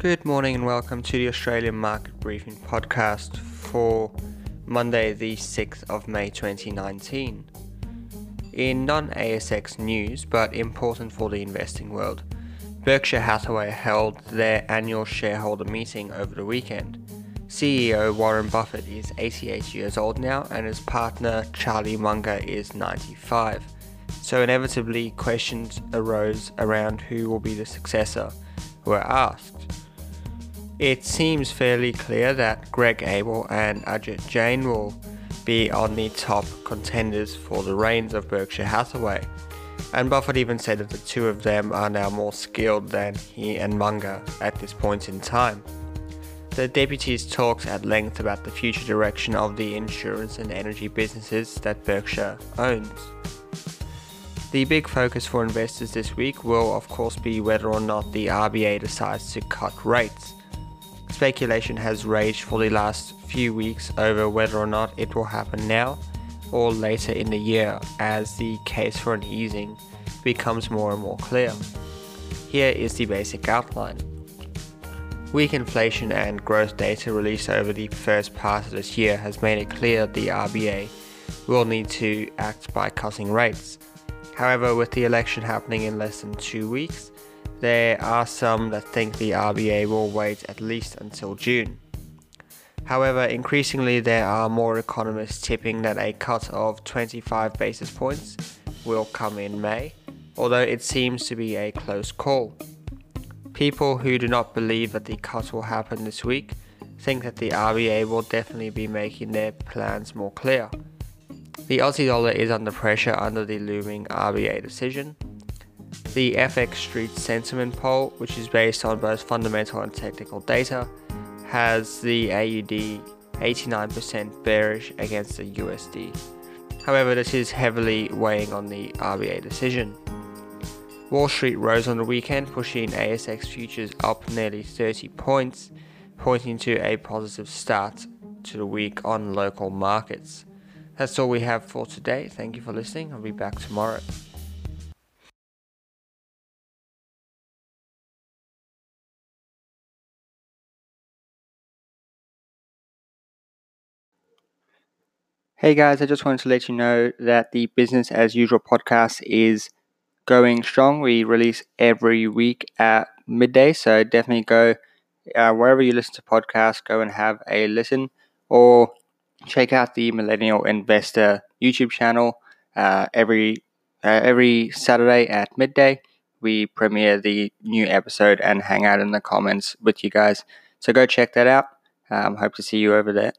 Good morning and welcome to the Australian Market Briefing podcast for Monday, the 6th of May 2019. In non ASX news, but important for the investing world, Berkshire Hathaway held their annual shareholder meeting over the weekend. CEO Warren Buffett is 88 years old now, and his partner Charlie Munger is 95. So, inevitably, questions arose around who will be the successor were asked. It seems fairly clear that Greg Abel and Ajit Jain will be on the top contenders for the reins of Berkshire Hathaway. And Buffett even said that the two of them are now more skilled than he and Munger at this point in time. The deputies talked at length about the future direction of the insurance and energy businesses that Berkshire owns. The big focus for investors this week will, of course, be whether or not the RBA decides to cut rates. Speculation has raged for the last few weeks over whether or not it will happen now or later in the year as the case for an easing becomes more and more clear. Here is the basic outline. Weak inflation and growth data released over the first part of this year has made it clear the RBA will need to act by cutting rates. However, with the election happening in less than two weeks, there are some that think the RBA will wait at least until June. However, increasingly there are more economists tipping that a cut of 25 basis points will come in May, although it seems to be a close call. People who do not believe that the cut will happen this week think that the RBA will definitely be making their plans more clear. The Aussie dollar is under pressure under the looming RBA decision, the FX Street Sentiment Poll, which is based on both fundamental and technical data, has the AUD 89% bearish against the USD. However, this is heavily weighing on the RBA decision. Wall Street rose on the weekend, pushing ASX futures up nearly 30 points, pointing to a positive start to the week on local markets. That's all we have for today. Thank you for listening. I'll be back tomorrow. Hey guys, I just wanted to let you know that the Business as Usual podcast is going strong. We release every week at midday, so definitely go uh, wherever you listen to podcasts, go and have a listen or check out the Millennial Investor YouTube channel uh, every uh, every Saturday at midday. We premiere the new episode and hang out in the comments with you guys. So go check that out. Um, hope to see you over there.